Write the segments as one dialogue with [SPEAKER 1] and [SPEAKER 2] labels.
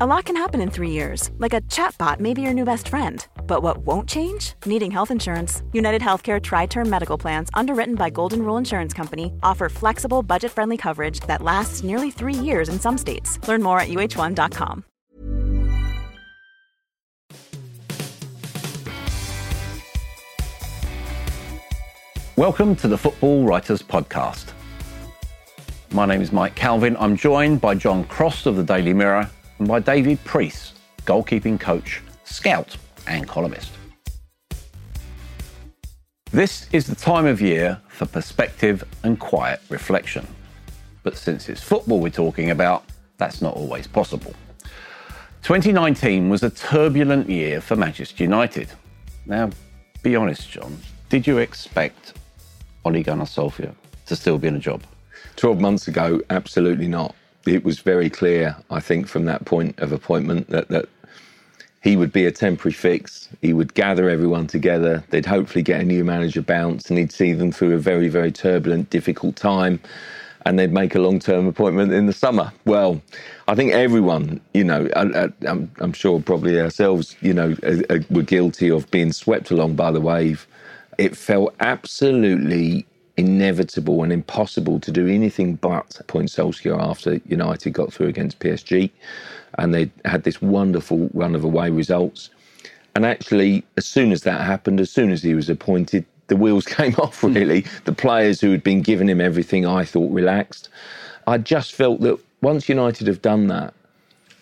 [SPEAKER 1] A lot can happen in three years, like a chatbot may be your new best friend. But what won't change? Needing health insurance. United Healthcare Tri Term Medical Plans, underwritten by Golden Rule Insurance Company, offer flexible, budget friendly coverage that lasts nearly three years in some states. Learn more at uh1.com.
[SPEAKER 2] Welcome to the Football Writers Podcast. My name is Mike Calvin. I'm joined by John Cross of the Daily Mirror and by David Priest, goalkeeping coach, scout, and columnist. This is the time of year for perspective and quiet reflection. But since it's football we're talking about, that's not always possible. 2019 was a turbulent year for Manchester United. Now, be honest, John, did you expect Ole Gunnar Solskjaer to still be in a job?
[SPEAKER 3] 12 months ago, absolutely not. It was very clear, I think, from that point of appointment that, that he would be a temporary fix. He would gather everyone together. They'd hopefully get a new manager bounce and he'd see them through a very, very turbulent, difficult time. And they'd make a long term appointment in the summer. Well, I think everyone, you know, I, am sure probably ourselves, you know, uh, uh, were guilty of being swept along by the wave. It felt absolutely inevitable and impossible to do anything but point Solskjaer after United got through against PSG. And they had this wonderful run of away results. And actually, as soon as that happened, as soon as he was appointed, the wheels came off, hmm. really. the players who had been giving him everything, I thought, relaxed. I just felt that once United have done that,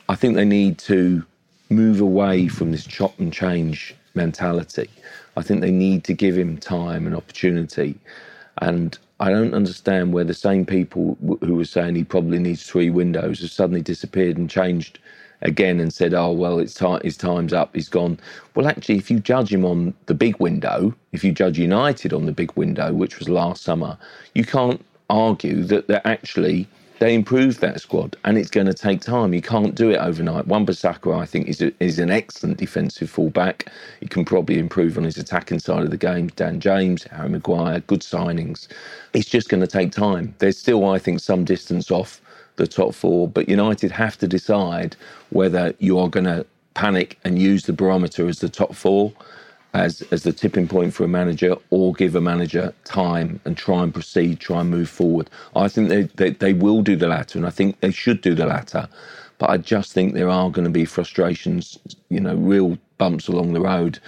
[SPEAKER 3] I think they need to move away from this chop and change mentality. I think they need to give him time and opportunity. And I don't understand where the same people who were saying he probably needs three windows have suddenly disappeared and changed again and said, "Oh well, it's time. His time's up. He's gone." Well, actually, if you judge him on the big window, if you judge United on the big window, which was last summer, you can't argue that they're actually they improved that squad, and it's going to take time. You can't do it overnight. Wan-Bissaka, I think, is a, is an excellent defensive fullback. He can probably improve on his attacking side of the game. Dan James, Harry Maguire, good signings. It's just going to take time. There's still, I think, some distance off the top four, but United have to decide whether you are going to panic and use the barometer as the top four as as the tipping point for a manager or give a manager time and try and proceed, try and move forward. I think they, they, they will do the latter and I think they should do the latter. But I just think there are going to be frustrations, you know, real bumps along the road.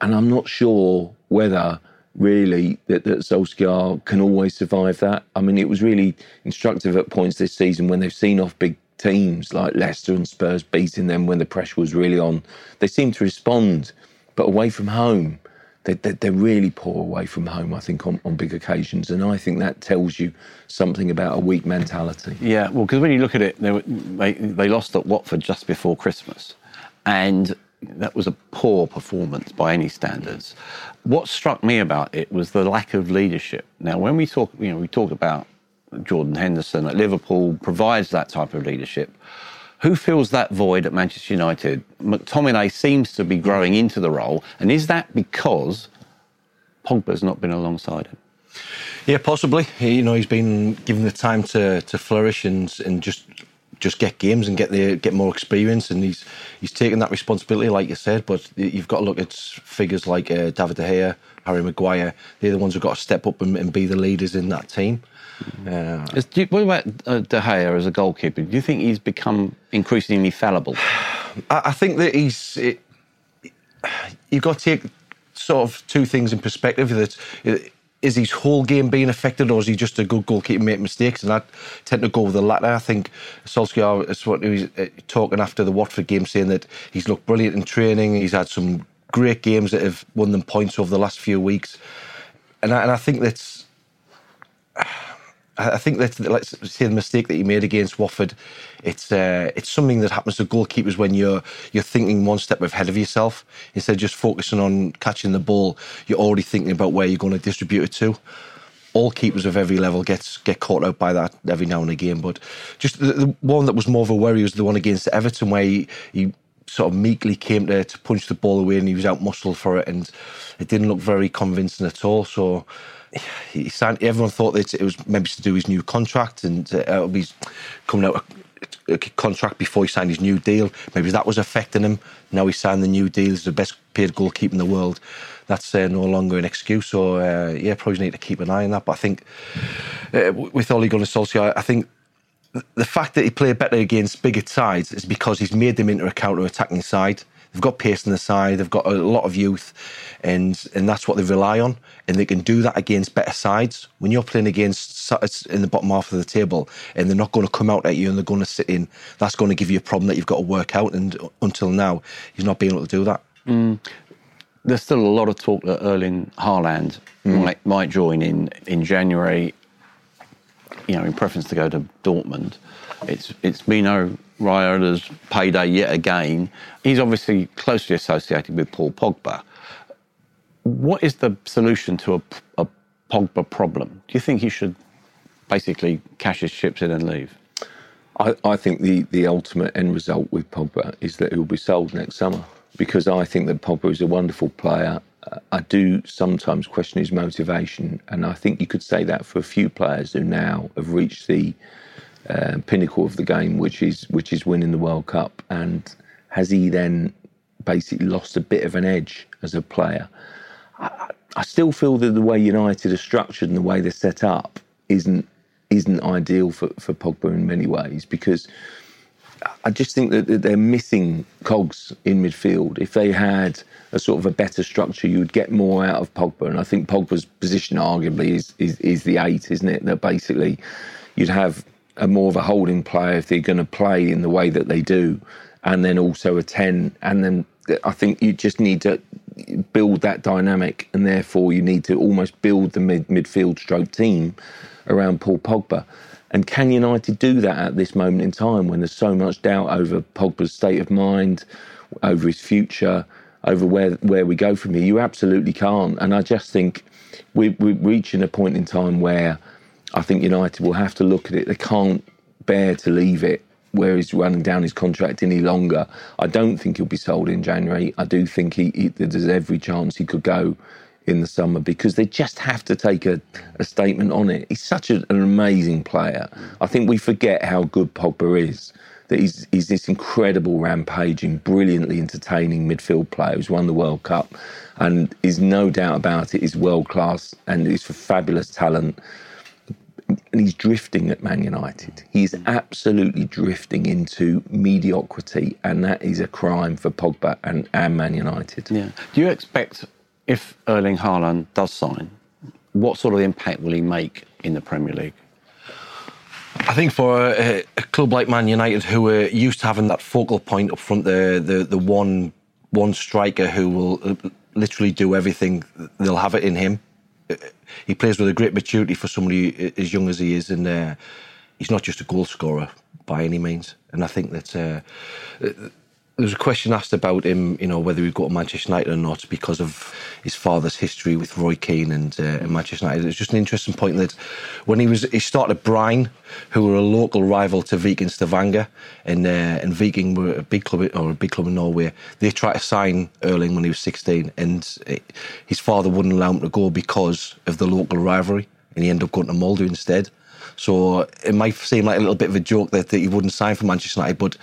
[SPEAKER 3] And I'm not sure whether really that, that Solskjaer can always survive that. I mean, it was really instructive at points this season when they've seen off big teams like Leicester and Spurs beating them when the pressure was really on. They seem to respond but away from home, they, they, they're really poor away from home, I think, on, on big occasions. And I think that tells you something about a weak mentality.
[SPEAKER 2] Yeah, well, because when you look at it, they, they, they lost at Watford just before Christmas. And that was a poor performance by any standards. What struck me about it was the lack of leadership. Now, when we talk, you know, we talk about Jordan Henderson at Liverpool provides that type of leadership. Who fills that void at Manchester United? McTominay seems to be growing into the role, and is that because Pogba's not been alongside him?
[SPEAKER 4] Yeah, possibly. You know, he's been given the time to to flourish and and just just get games and get the get more experience, and he's he's taken that responsibility, like you said. But you've got to look at figures like uh, David De Gea, Harry Maguire. They're the ones who've got to step up and, and be the leaders in that team.
[SPEAKER 2] Uh, you, what about uh, De Gea as a goalkeeper? Do you think he's become increasingly fallible?
[SPEAKER 4] I, I think that he's. It, you've got to take sort of two things in perspective. That is his whole game being affected, or is he just a good goalkeeper making mistakes? And I tend to go with the latter. I think Solskjaer is what he was uh, talking after the Watford game, saying that he's looked brilliant in training. He's had some great games that have won them points over the last few weeks, and I, and I think that's I think that let's say the mistake that he made against Watford, it's uh, it's something that happens to goalkeepers when you're you're thinking one step ahead of yourself instead of just focusing on catching the ball. You're already thinking about where you're going to distribute it to. All keepers of every level gets get caught out by that every now and again. But just the, the one that was more of a worry was the one against Everton where he, he sort of meekly came to, to punch the ball away and he was out muscled for it and it didn't look very convincing at all. So he signed, everyone thought that it was maybe to do his new contract and uh, be coming out a, a contract before he signed his new deal. Maybe that was affecting him. Now he signed the new deal. He's the best paid goalkeeper in the world. That's uh, no longer an excuse. So uh, yeah, probably need to keep an eye on that. But I think uh, with Ole Gunnar Solskjaer, I think the fact that he played better against bigger sides is because he's made them into a counter-attacking side. They've got pace in the side. They've got a lot of youth, and and that's what they rely on. And they can do that against better sides. When you're playing against in the bottom half of the table, and they're not going to come out at you and they're going to sit in, that's going to give you a problem that you've got to work out. And until now, he's not been able to do that. Mm.
[SPEAKER 2] There's still a lot of talk that Erling Haaland mm. might, might join in in January. You know, in preference to go to Dortmund. It's it's been Mino Raiola's payday yet again. He's obviously closely associated with Paul Pogba. What is the solution to a, a Pogba problem? Do you think he should basically cash his chips in and leave?
[SPEAKER 3] I, I think the, the ultimate end result with Pogba is that he'll be sold next summer because I think that Pogba is a wonderful player. I do sometimes question his motivation, and I think you could say that for a few players who now have reached the uh, pinnacle of the game, which is which is winning the World Cup. And has he then basically lost a bit of an edge as a player? I, I still feel that the way United are structured and the way they're set up isn't isn't ideal for, for Pogba in many ways because I just think that that they're missing cogs in midfield. If they had a sort of a better structure, you would get more out of Pogba. And I think Pogba's position arguably is is, is the eight, isn't it? That basically you'd have a more of a holding player if they're going to play in the way that they do, and then also a ten. And then I think you just need to build that dynamic, and therefore you need to almost build the mid midfield stroke team around Paul Pogba. And can United do that at this moment in time when there's so much doubt over Pogba's state of mind, over his future, over where where we go from here? You absolutely can't. And I just think we, we're reaching a point in time where I think United will have to look at it. They can't bear to leave it where he's running down his contract any longer. I don't think he'll be sold in January. I do think he, he there's every chance he could go in the summer because they just have to take a, a statement on it. He's such a, an amazing player. I think we forget how good Pogba is. That he's, he's this incredible, rampaging, brilliantly entertaining midfield player who's won the World Cup and is no doubt about it, is world class and is for fabulous talent and he's drifting at Man United. He's absolutely drifting into mediocrity, and that is a crime for Pogba and, and Man United.
[SPEAKER 2] Yeah. Do you expect if Erling Haaland does sign, what sort of impact will he make in the Premier League?
[SPEAKER 4] I think for a, a club like Man United, who are used to having that focal point up front, the the, the one one striker who will uh, literally do everything, they'll have it in him. He plays with a great maturity for somebody as young as he is, and uh, he's not just a goal scorer by any means. And I think that uh, there was a question asked about him, you know, whether he'd go to Manchester United or not because of his father's history with Roy Keane and, uh, and Manchester United. It's just an interesting point that when he was he started Bryne, who were a local rival to Viking Stavanger, and uh, and Viking were a big club or a big club in Norway. They tried to sign Erling when he was 16, and it, his father wouldn't allow him to go because of the local rivalry, and he ended up going to Molde instead. So it might seem like a little bit of a joke that, that he wouldn't sign for Manchester United, but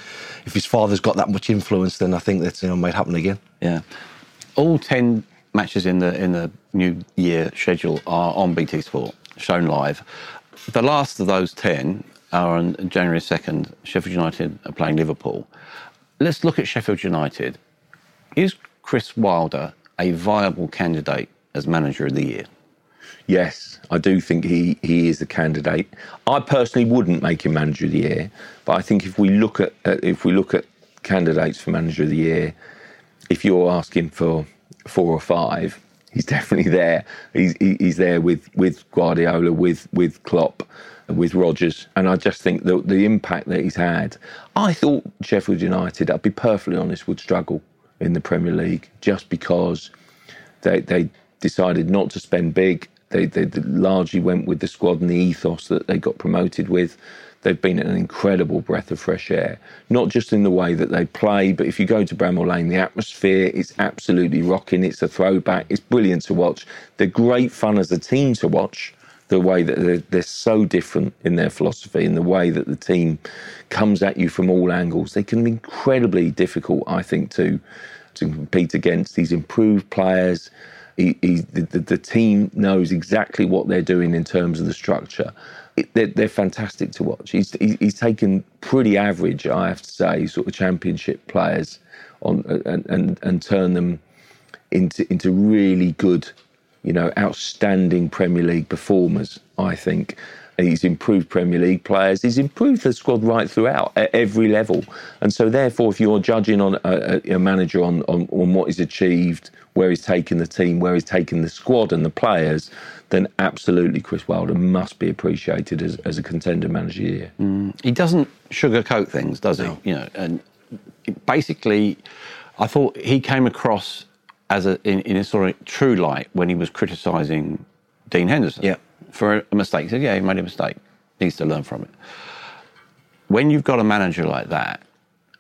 [SPEAKER 4] if his father's got that much influence, then I think that you know might happen again.
[SPEAKER 2] Yeah. All 10 matches in the in the new year schedule are on BT Sport, shown live. The last of those 10 are on January 2nd. Sheffield United are playing Liverpool. Let's look at Sheffield United. Is Chris Wilder a viable candidate as manager of the year?
[SPEAKER 3] Yes, I do think he, he is a candidate. I personally wouldn't make him manager of the year, but I think if we look at uh, if we look at candidates for manager of the year, if you're asking for four or five, he's definitely there. He's he's there with with Guardiola, with with Klopp, with Rodgers, and I just think the the impact that he's had. I thought Sheffield United, I'll be perfectly honest, would struggle in the Premier League just because they they decided not to spend big. They, they largely went with the squad and the ethos that they got promoted with. They've been an incredible breath of fresh air, not just in the way that they play, but if you go to Bramall Lane, the atmosphere is absolutely rocking. It's a throwback. It's brilliant to watch. They're great fun as a team to watch. The way that they're, they're so different in their philosophy and the way that the team comes at you from all angles, they can be incredibly difficult, I think, to to compete against. These improved players. He, he, the, the, team knows exactly what they're doing in terms of the structure they're, they're, fantastic to watch. He's, he's taken pretty average, I have to say, sort of championship players on and and, and turn them into into really good, you know, outstanding Premier League performers. I think. He's improved Premier League players. He's improved the squad right throughout at every level. And so, therefore, if you're judging on a, a manager on, on, on what he's achieved, where he's taken the team, where he's taken the squad and the players, then absolutely Chris Wilder must be appreciated as, as a contender manager here.
[SPEAKER 2] Mm. He doesn't sugarcoat things, does he? No. You know, and basically, I thought he came across as a in, in a sort of true light when he was criticising Dean Henderson
[SPEAKER 4] yeah.
[SPEAKER 2] for a mistake. He said, "Yeah, he made a mistake. Needs to learn from it." When you've got a manager like that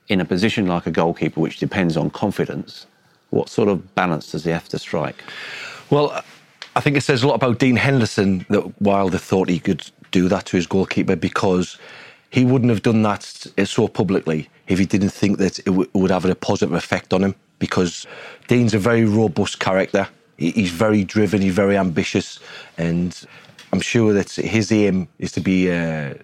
[SPEAKER 2] in a position like a goalkeeper, which depends on confidence, what sort of balance does he have to strike?
[SPEAKER 4] Well, I think it says a lot about Dean Henderson that Wilder thought he could do that to his goalkeeper because he wouldn't have done that so publicly if he didn't think that it, w- would have a positive effect on him. Because Dean's a very robust character. He's very driven. He's very ambitious, and I'm sure that his aim is to be. Uh,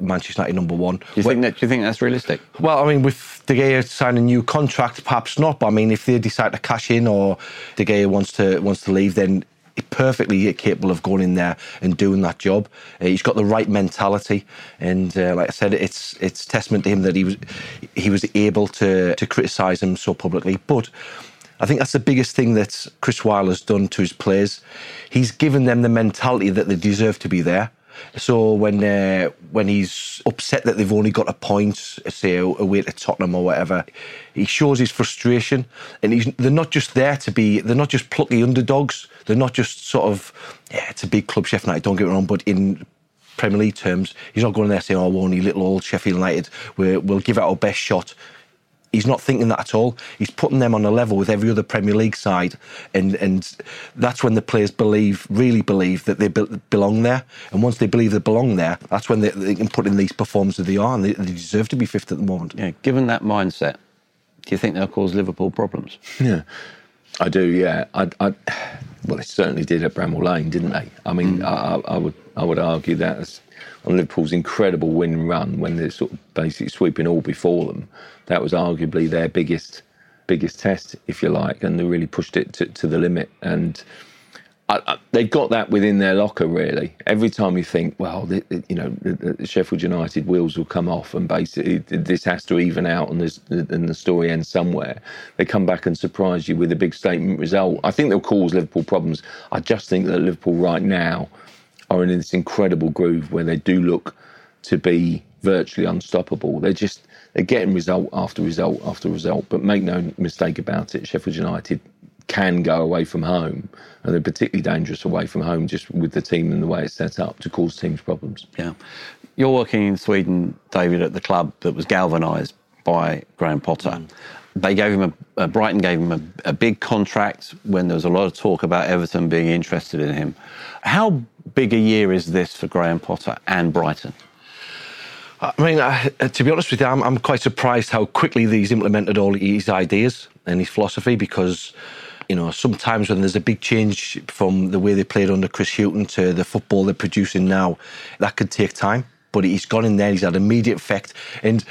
[SPEAKER 4] Manchester United number one.
[SPEAKER 2] Do you, think that, do you think that's realistic?
[SPEAKER 4] Well, I mean, with De Gea signing a new contract, perhaps not. But I mean, if they decide to cash in or De Gea wants to wants to leave, then perfectly capable of going in there and doing that job. Uh, he's got the right mentality, and uh, like I said, it's it's testament to him that he was he was able to to criticise him so publicly. But I think that's the biggest thing that Chris Wilder's done to his players. He's given them the mentality that they deserve to be there. So when uh, when he's upset that they've only got a point, say away to Tottenham or whatever, he shows his frustration, and he's they're not just there to be they're not just plucky underdogs. They're not just sort of yeah, it's a big club, Sheffield United. Don't get me wrong, but in Premier League terms, he's not going there saying, "Oh, we're only little old Sheffield United. we will give it our best shot." He's not thinking that at all. He's putting them on a level with every other Premier League side, and and that's when the players believe, really believe that they be- belong there. And once they believe they belong there, that's when they, they can put in these performances they are, and they, they, deserve to be fifth at the moment.
[SPEAKER 2] Yeah, given that mindset, do you think they'll cause Liverpool problems?
[SPEAKER 3] Yeah, I do. Yeah, I, I well, they certainly did at Bramall Lane, didn't they? I mean, mm. I, I would I would argue that on Liverpool's incredible win run when they're sort of basically sweeping all before them. That was arguably their biggest biggest test, if you like, and they really pushed it to, to the limit. And I, I, they've got that within their locker, really. Every time you think, well, the, the, you know, the, the, Sheffield United wheels will come off, and basically this has to even out, and, and the story ends somewhere. They come back and surprise you with a big statement result. I think they'll cause Liverpool problems. I just think that Liverpool right now are in this incredible groove where they do look to be virtually unstoppable. They're just they're getting result after result after result. But make no mistake about it, Sheffield United can go away from home, and they're particularly dangerous away from home just with the team and the way it's set up to cause teams problems.
[SPEAKER 2] Yeah, you're working in Sweden, David, at the club that was galvanised by Graham Potter. Mm. They gave him a, Brighton gave him a, a big contract when there was a lot of talk about Everton being interested in him. How big a year is this for Graham Potter and Brighton?
[SPEAKER 4] I mean, uh, to be honest with you, I'm, I'm, quite surprised how quickly these implemented all his ideas and his philosophy because, you know, sometimes when there's a big change from the way they played under Chris Hughton to the football they're producing now, that could take time. But he's gone in there, he's had immediate effect. And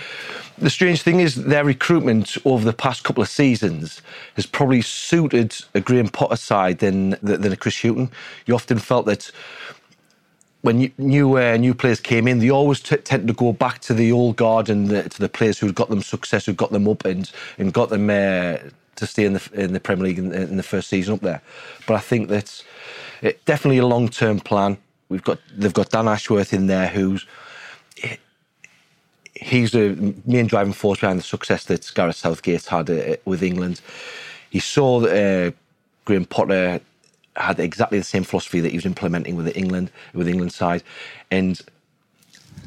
[SPEAKER 4] the strange thing is, their recruitment over the past couple of seasons has probably suited a Graham Potter side than, than a Chris Hughton. You often felt that when new uh, new players came in, they always t- tend to go back to the old guard and the, to the players who got them success, who got them up and and got them uh, to stay in the in the Premier League in, in the first season up there. But I think that's it, definitely a long term plan. We've got they've got Dan Ashworth in there, who's he's the main driving force behind the success that Gareth Southgate's had uh, with England. He saw that uh, Graham Potter had exactly the same philosophy that he was implementing with England with England side, and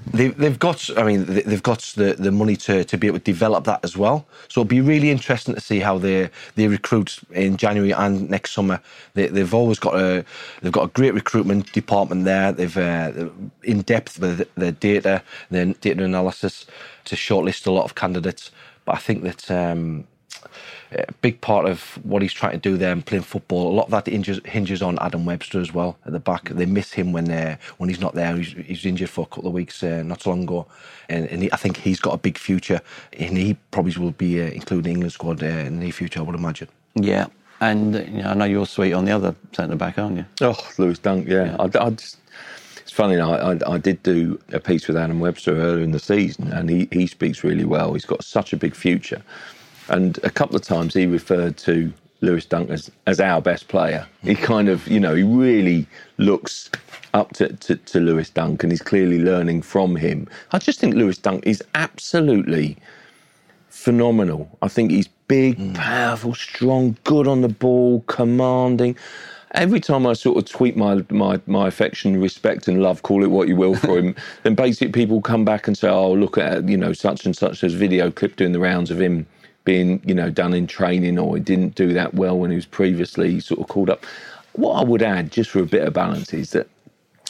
[SPEAKER 4] They've, they've got, I mean, they've got the, the money to, to be able to develop that as well. So it'll be really interesting to see how they they recruit in January and next summer. They, have always got a they've got a great recruitment department there. They've uh, in depth with their data, their data analysis to shortlist a lot of candidates. But I think that um, a big part of what he's trying to do there and playing football. A lot of that hinges, hinges on Adam Webster as well at the back. They miss him when they when he's not there. He's, he's injured for a couple of weeks uh, not so long ago, and, and he, I think he's got a big future. And he probably will be uh, included in the England squad uh, in the near future. I would imagine.
[SPEAKER 2] Yeah, and you know, I know you're sweet on the other centre back, aren't you?
[SPEAKER 3] Oh, Lewis Dunk. Yeah, yeah. I, I just, it's funny. I, I, I, did do a piece with Adam Webster earlier in the season, and he, he speaks really well. He's got such a big future. And a couple of times he referred to Lewis Dunk as, as our best player. He kind of, you know, he really looks up to, to, to Lewis Dunk and he's clearly learning from him. I just think Lewis Dunk is absolutely phenomenal. I think he's big, mm. powerful, strong, good on the ball, commanding. Every time I sort of tweet my, my, my affection, respect, and love, call it what you will for him, then basically people come back and say, "Oh, look at you know such and such as video clip doing the rounds of him being, you know, done in training or he didn't do that well when he was previously sort of called up. What I would add, just for a bit of balance, is that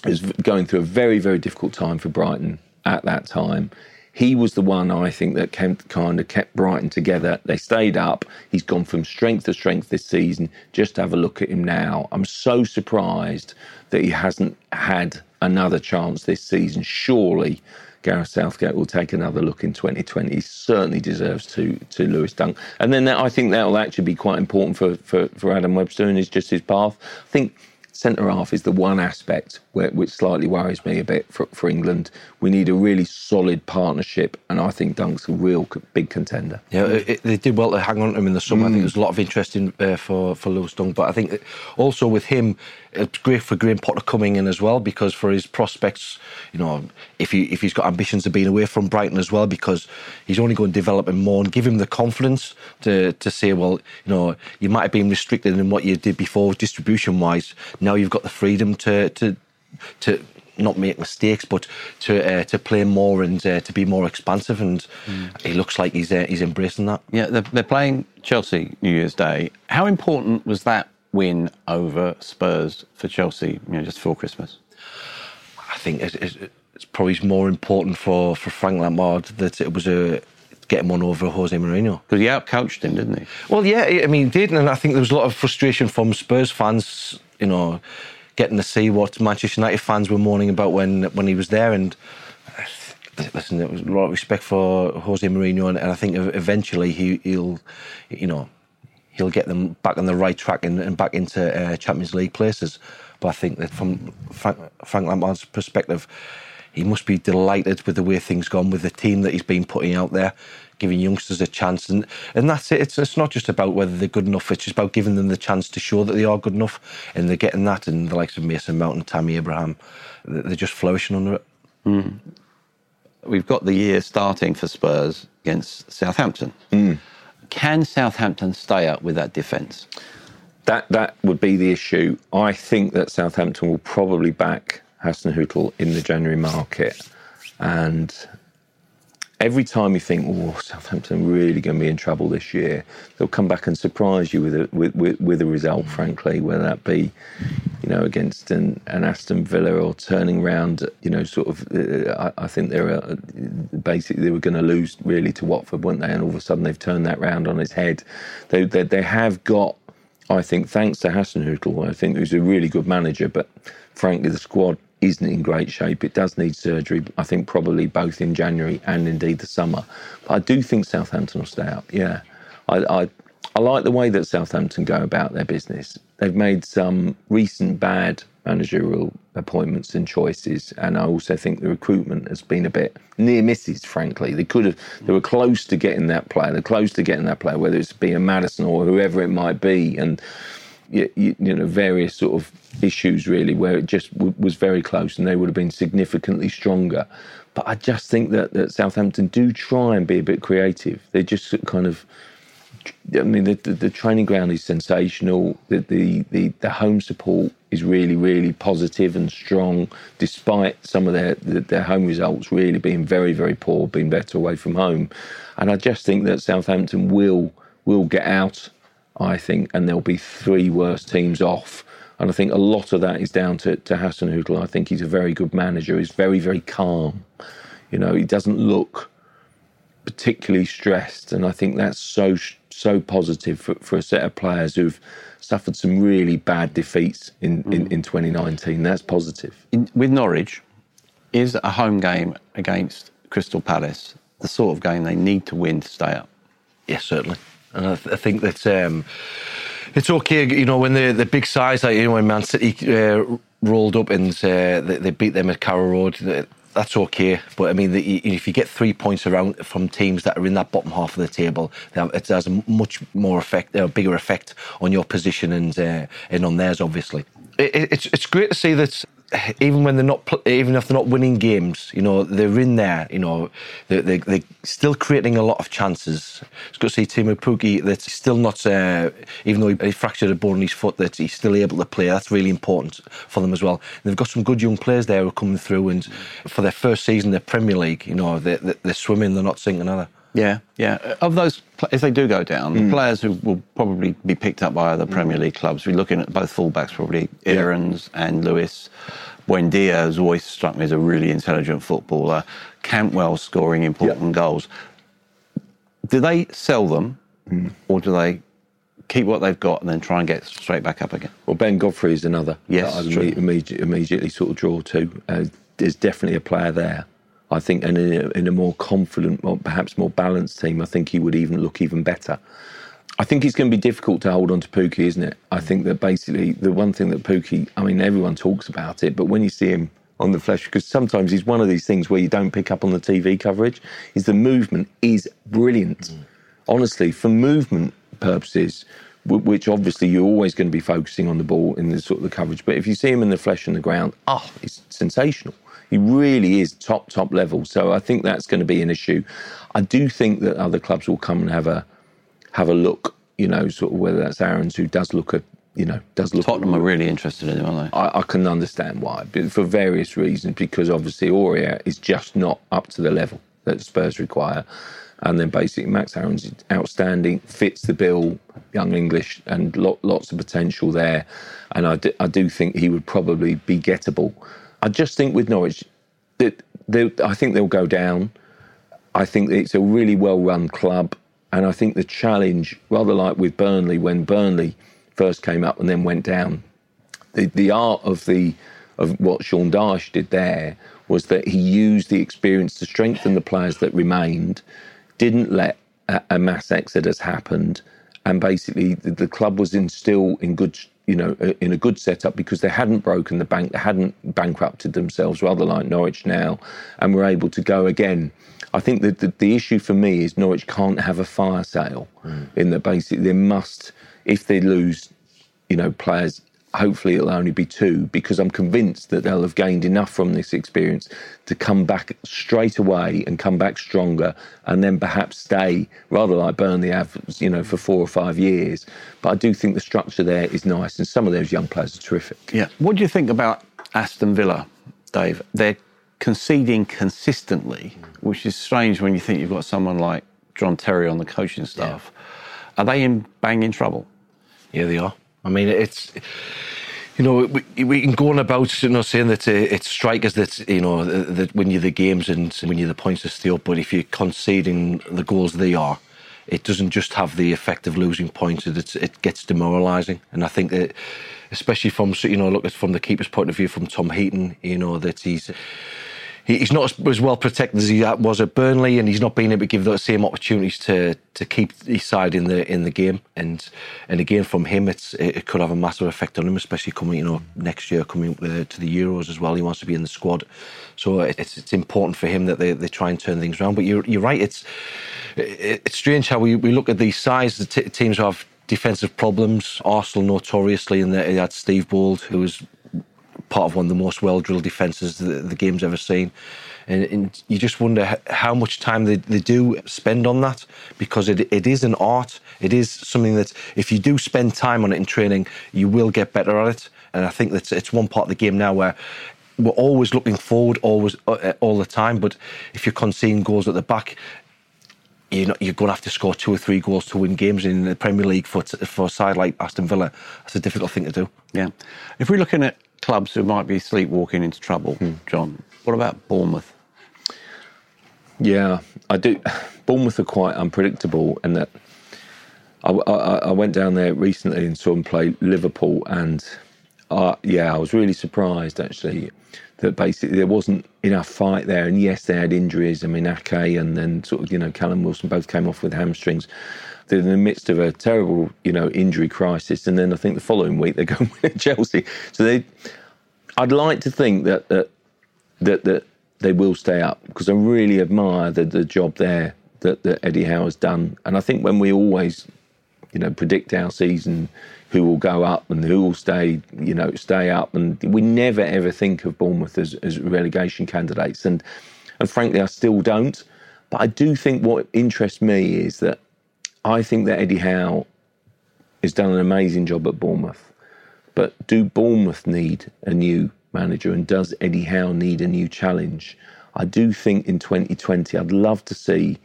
[SPEAKER 3] he was going through a very, very difficult time for Brighton at that time. He was the one I think that kept, kind of kept Brighton together. They stayed up. He's gone from strength to strength this season. Just have a look at him now. I'm so surprised that he hasn't had another chance this season. Surely Gareth Southgate will take another look in 2020. He certainly deserves to to Lewis Dunk. And then that, I think that will actually be quite important for, for, for Adam Webster and is just his path. I think centre half is the one aspect which slightly worries me a bit for, for England. We need a really solid partnership, and I think Dunk's a real big contender.
[SPEAKER 4] Yeah, it, they did well to hang on to him in the summer. Mm. I think mm. there's a lot of interest in, uh, for for Lewis Dunk, but I think also with him, it's great for Graham Potter coming in as well because for his prospects, you know, if he if he's got ambitions of being away from Brighton as well, because he's only going to develop him more and give him the confidence to to say, well, you know, you might have been restricted in what you did before distribution wise. Now you've got the freedom to to to not make mistakes, but to uh, to play more and uh, to be more expansive. And mm. he looks like he's uh, he's embracing that.
[SPEAKER 2] Yeah, they're, they're playing Chelsea New Year's Day. How important was that win over Spurs for Chelsea, you know, just before Christmas?
[SPEAKER 4] I think it's, it's, probably more important for, for Frank Lampard that it was a get him one over Jose Mourinho.
[SPEAKER 2] Because he outcoached him, didn't he?
[SPEAKER 4] Well, yeah, I mean, he did, and I think there was a lot of frustration from Spurs fans, you know, getting to see what Manchester United fans were mourning about when when he was there, and listen, there was a lot of respect for Jose Mourinho, and, and I think eventually he, he'll, you know, he'll get them back on the right track and, and back into uh, Champions League places. But I think that from Frank, Frank Lampard's perspective, he must be delighted with the way things gone with the team that he's been putting out there, giving youngsters a chance, and and that's it. It's it's not just about whether they're good enough. It's just about giving them the chance to show that they are good enough, and they're getting that. And the likes of Mason Mount and Tammy Abraham, they're just flourishing under it. Mm.
[SPEAKER 2] We've got the year starting for Spurs against Southampton. Mm. Can Southampton stay up with that defence?
[SPEAKER 3] That that would be the issue. I think that Southampton will probably back Hasenhüttl in the January market, and every time you think, "Oh, Southampton really going to be in trouble this year," they'll come back and surprise you with a with, with, with a result. Frankly, whether that be, you know, against an, an Aston Villa or turning round, you know, sort of. Uh, I, I, think they were uh, basically they were going to lose really to Watford, weren't they? And all of a sudden they've turned that round on its head. They they, they have got. I think thanks to Hasenhüttl, I think he's a really good manager, but frankly, the squad isn't in great shape. It does need surgery, I think probably both in January and indeed the summer. But I do think Southampton will stay up, yeah. I, I, I like the way that Southampton go about their business. They've made some recent bad managerial appointments and choices. And I also think the recruitment has been a bit near misses, frankly. They could have, they were close to getting that player. They're close to getting that player, whether it's being Maddison or whoever it might be. And, you, you, know, various sort of issues really where it just w- was very close and they would have been significantly stronger. But I just think that, that Southampton do try and be a bit creative. They just kind of, I mean, the, the, the training ground is sensational. The, the, the, the, home support is really, really positive and strong, despite some of their, their home results really being very, very poor, being better away from home. And I just think that Southampton will will get out, I think, and there'll be three worse teams off. And I think a lot of that is down to, to Hasenhüttl. I think he's a very good manager. He's very, very calm. You know, he doesn't look particularly stressed. And I think that's so so positive for, for a set of players who've suffered some really bad defeats in, mm. in, in 2019. That's positive.
[SPEAKER 2] In, with Norwich, is a home game against Crystal Palace the sort of game they need to win to stay up?
[SPEAKER 4] Yes, certainly. And I, th- I think that um, it's okay, you know, when the the big size, like you know, when Man City uh, rolled up and uh, they, they, beat them at Carrow Road that's okay. But I mean, the, if you get three points around from teams that are in that bottom half of the table, it has a much more effect, a bigger effect on your position and uh, and on theirs, obviously. It, it's it's great to see that even when they're not, even if they're not winning games, you know, they're in there. You know, they're, they're, they're still creating a lot of chances. It's good to see Teemu Pukki that's still not, uh, even though he fractured a bone in his foot, that he's still able to play. That's really important for them as well. And they've got some good young players there who are coming through, and for their first season in the Premier League, you know, they're, they're swimming, they're not sinking either.
[SPEAKER 2] Yeah, yeah. Of those, if they do go down, mm. players who will probably be picked up by other Premier League clubs, we're looking at both fullbacks, probably Aarons yeah. and Lewis. Buendia has always struck me as a really intelligent footballer. Cantwell scoring important yeah. goals. Do they sell them, mm. or do they keep what they've got and then try and get straight back up again?
[SPEAKER 3] Well, Ben Godfrey is another.
[SPEAKER 2] Yes,
[SPEAKER 3] that I immediately, immediately sort of draw to. Uh, there's definitely a player there. I think, and in a, in a more confident, more, perhaps more balanced team, I think he would even look even better. I think it's going to be difficult to hold on to Pukki, isn't it? I think that basically the one thing that Pukki, I mean, everyone talks about it, but when you see him on the flesh, because sometimes he's one of these things where you don't pick up on the TV coverage, is the movement is brilliant. Mm. Honestly, for movement purposes, which obviously you're always going to be focusing on the ball in the sort of the coverage, but if you see him in the flesh and the ground, oh, it's sensational. He really is top, top level. So I think that's going to be an issue. I do think that other clubs will come and have a have a look, you know, sort of whether that's Aarons who does look at you know, does look.
[SPEAKER 2] Tottenham are really interested in him, aren't
[SPEAKER 3] they? I, I, can understand why, but for various reasons. Because obviously Aurier is just not up to the level that Spurs require, and then basically Max Aarons outstanding, fits the bill, young English, and lots of potential there. And I do, I do think he would probably be gettable. I just think with Norwich, that I think they'll go down. I think it's a really well-run club, and I think the challenge, rather like with Burnley, when Burnley first came up and then went down, the the art of the of what Sean Dyche did there was that he used the experience to strengthen the players that remained, didn't let a, a mass exodus happen, and basically the, the club was in still in good you know, in a good setup because they hadn't broken the bank, they hadn't bankrupted themselves, rather like Norwich now, and were able to go again. I think that the, the issue for me is Norwich can't have a fire sale mm. in the basic. They must, if they lose, you know, players hopefully it'll only be two because I'm convinced that they'll have gained enough from this experience to come back straight away and come back stronger and then perhaps stay rather like Burnley have, you know, for four or five years. But I do think the structure there is nice and some of those young players are terrific.
[SPEAKER 2] Yeah. What do you think about Aston Villa, Dave? They're conceding consistently, which is strange when you think you've got someone like John Terry on the coaching staff. Yeah. Are they in banging trouble?
[SPEAKER 4] Yeah, they are. I mean, it's you know, we, we can go on about you know saying that uh, it's strikers that you know that win you the games and win you the points to steal, but if you're conceding the goals they are, it doesn't just have the effect of losing points; it, it gets demoralising. And I think that, especially from you know, look at from the keeper's point of view, from Tom Heaton, you know that he's he's not as, well protected as he was at Burnley, and he's not being able to give those same opportunities to to keep his side in the in the game. And and again, from him, it's it could have a massive effect on him, especially coming you know next year coming to the Euros as well. He wants to be in the squad, so it's it's important for him that they, they try and turn things around. But you're you're right. It's it's strange how we, we look at these sides, the t- teams have defensive problems. Arsenal notoriously, and they had Steve Bould, who was part of one of the most well drilled defences the, the game's ever seen. And, and, you just wonder how much time they, they do spend on that because it, it is an art. It is something that if you do spend time on it in training, you will get better at it. And I think that it's one part of the game now where we're always looking forward, always uh, all the time. But if you're conceding goals at the back, you're, not, you're going to have to score two or three goals to win games in the Premier League for for a side like Aston Villa. That's a difficult thing to do.
[SPEAKER 2] Yeah. If we're looking at clubs who might be sleepwalking into trouble, hmm. John, what about Bournemouth?
[SPEAKER 3] Yeah, I do. Bournemouth are quite unpredictable, and that I, I, I, went down there recently and saw them play Liverpool, and uh, yeah, I was really surprised actually that basically there wasn't enough fight there. And yes, they had injuries. I mean, Ake and then sort of, you know, Callum Wilson both came off with hamstrings. They're in the midst of a terrible, you know, injury crisis. And then I think the following week they're going to Chelsea. So they, I'd like to think that, that, that, that they will stay up because I really admire the, the job there that, that Eddie Howe has done. And I think when we always, you know, predict our season, who will go up and who will stay, you know, stay up. And we never ever think of Bournemouth as, as relegation candidates. And and frankly, I still don't. But I do think what interests me is that I think that Eddie Howe has done an amazing job at Bournemouth. But do Bournemouth need a new manager and does Eddie Howe need a new challenge? I do think in 2020, I'd love to see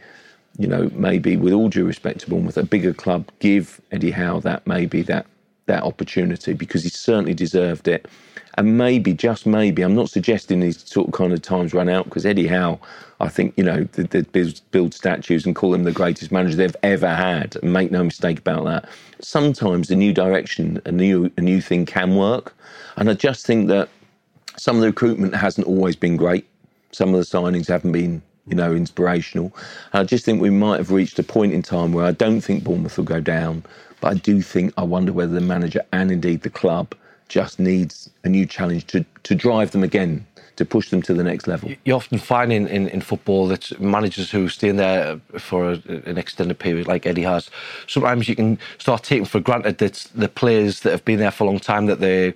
[SPEAKER 3] you know, maybe with all due respect to Bournemouth, a bigger club give Eddie Howe that maybe that that opportunity because he certainly deserved it. And maybe, just maybe, I'm not suggesting these sort of kind of times run out because Eddie Howe, I think, you know, they, they build, build statues and call him the greatest manager they've ever had. And make no mistake about that. Sometimes a new direction, a new, a new thing can work. And I just think that some of the recruitment hasn't always been great. Some of the signings haven't been you know, inspirational. And I just think we might have reached a point in time where I don't think Bournemouth will go down, but I do think I wonder whether the manager and indeed the club just needs a new challenge to, to drive them again to push them to the next level.
[SPEAKER 4] You often find in, in, in football that managers who stay in there for a, an extended period, like Eddie has, sometimes you can start taking for granted that the players that have been there for a long time that they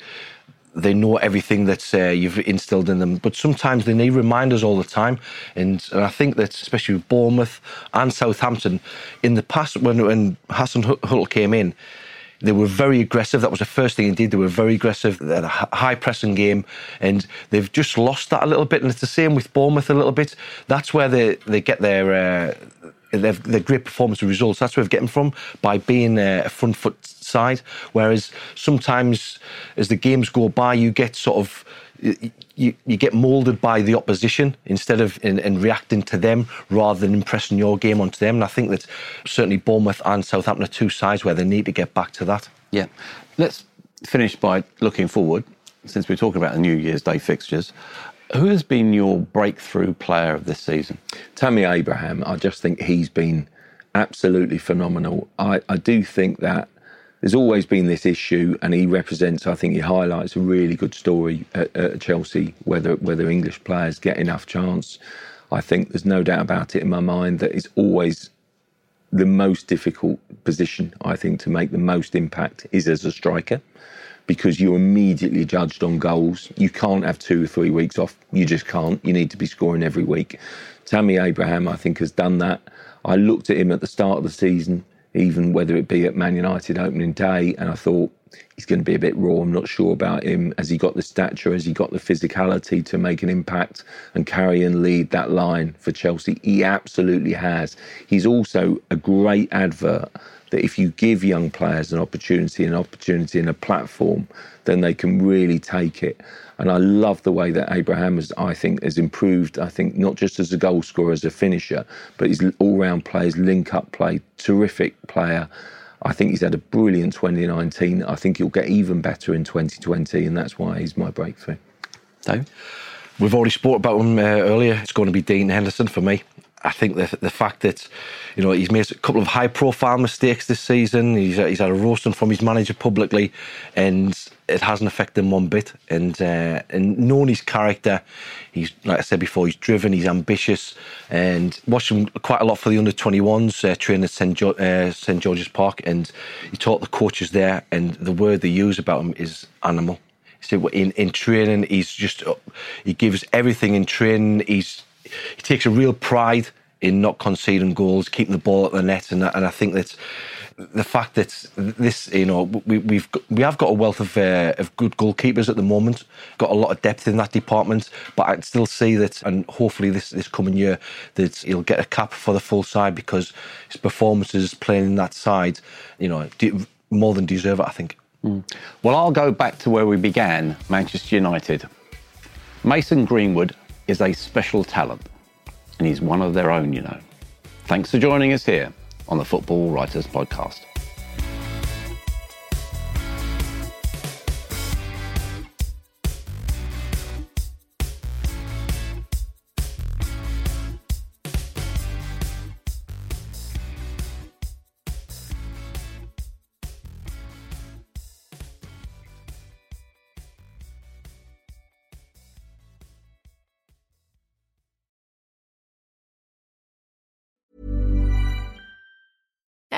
[SPEAKER 4] they know everything that uh, you've instilled in them. But sometimes they need reminders all the time. And, and I think that, especially with Bournemouth and Southampton, in the past, when, when Hasenhüttl came in, they were very aggressive. That was the first thing he did. They were very aggressive. They had a high pressing game, and they've just lost that a little bit. And it's the same with Bournemouth a little bit. That's where they, they get their uh, their, great performance and results. That's where they get them from by being uh, a front foot side. Whereas sometimes, as the games go by, you get sort of you, you get moulded by the opposition instead of in, in, reacting to them rather than impressing your game onto them. And I think that certainly Bournemouth and Southampton are two sides where they need to get back to that.
[SPEAKER 2] Yeah. Let's finish by looking forward, since we're talking about the New Year's Day fixtures. Who has been your breakthrough player of this season?
[SPEAKER 3] Tammy Abraham. I just think he's been absolutely phenomenal. I, I do think that there's always been this issue, and he represents. I think he highlights a really good story at, at, Chelsea. Whether whether English players get enough chance, I think there's no doubt about it in my mind that it's always the most difficult position. I think to make the most impact is as a striker, because you're immediately judged on goals. You can't have two or three weeks off. You just can't. You need to be scoring every week. Tammy Abraham, I think, has done that. I looked at him at the start of the season even whether it be at Man United opening day. And I thought he's going to be a bit raw. I'm not sure about him. Has he got the stature? Has he got the physicality to make an impact and carry and lead that line for Chelsea? He absolutely has. He's also a great advert that if you give young players an opportunity, an opportunity and a platform, then they can really take it. And I love the way that Abraham has, I think, has improved. I think not just as a goal scorer, as a finisher, but his all-round play, his link-up play, terrific player. I think he's had a brilliant 2019. I think he'll get even better in 2020, and that's why he's my breakthrough.
[SPEAKER 2] Dave?
[SPEAKER 4] We've already spoke about him uh, earlier. It's going to be Dean Henderson for me. I think the the fact that you know he's made a couple of high profile mistakes this season. He's he's had a roasting from his manager publicly, and it hasn't affected him one bit. And uh, and knowing his character, he's like I said before, he's driven, he's ambitious, and watched him quite a lot for the under 21s uh, training at St jo- uh, St George's Park, and he taught the coaches there, and the word they use about him is animal. So in, in training, he's just he gives everything in training. He's he takes a real pride in not conceding goals, keeping the ball at the net, and and I think that the fact that this, you know, we, we've we have got a wealth of uh, of good goalkeepers at the moment, got a lot of depth in that department, but I still see that, and hopefully this this coming year that he'll get a cap for the full side because his performances playing in that side, you know, more than deserve it. I think.
[SPEAKER 2] Mm. Well, I'll go back to where we began, Manchester United. Mason Greenwood is a special talent, and he's one of their own, you know. Thanks for joining us here on the Football Writers Podcast.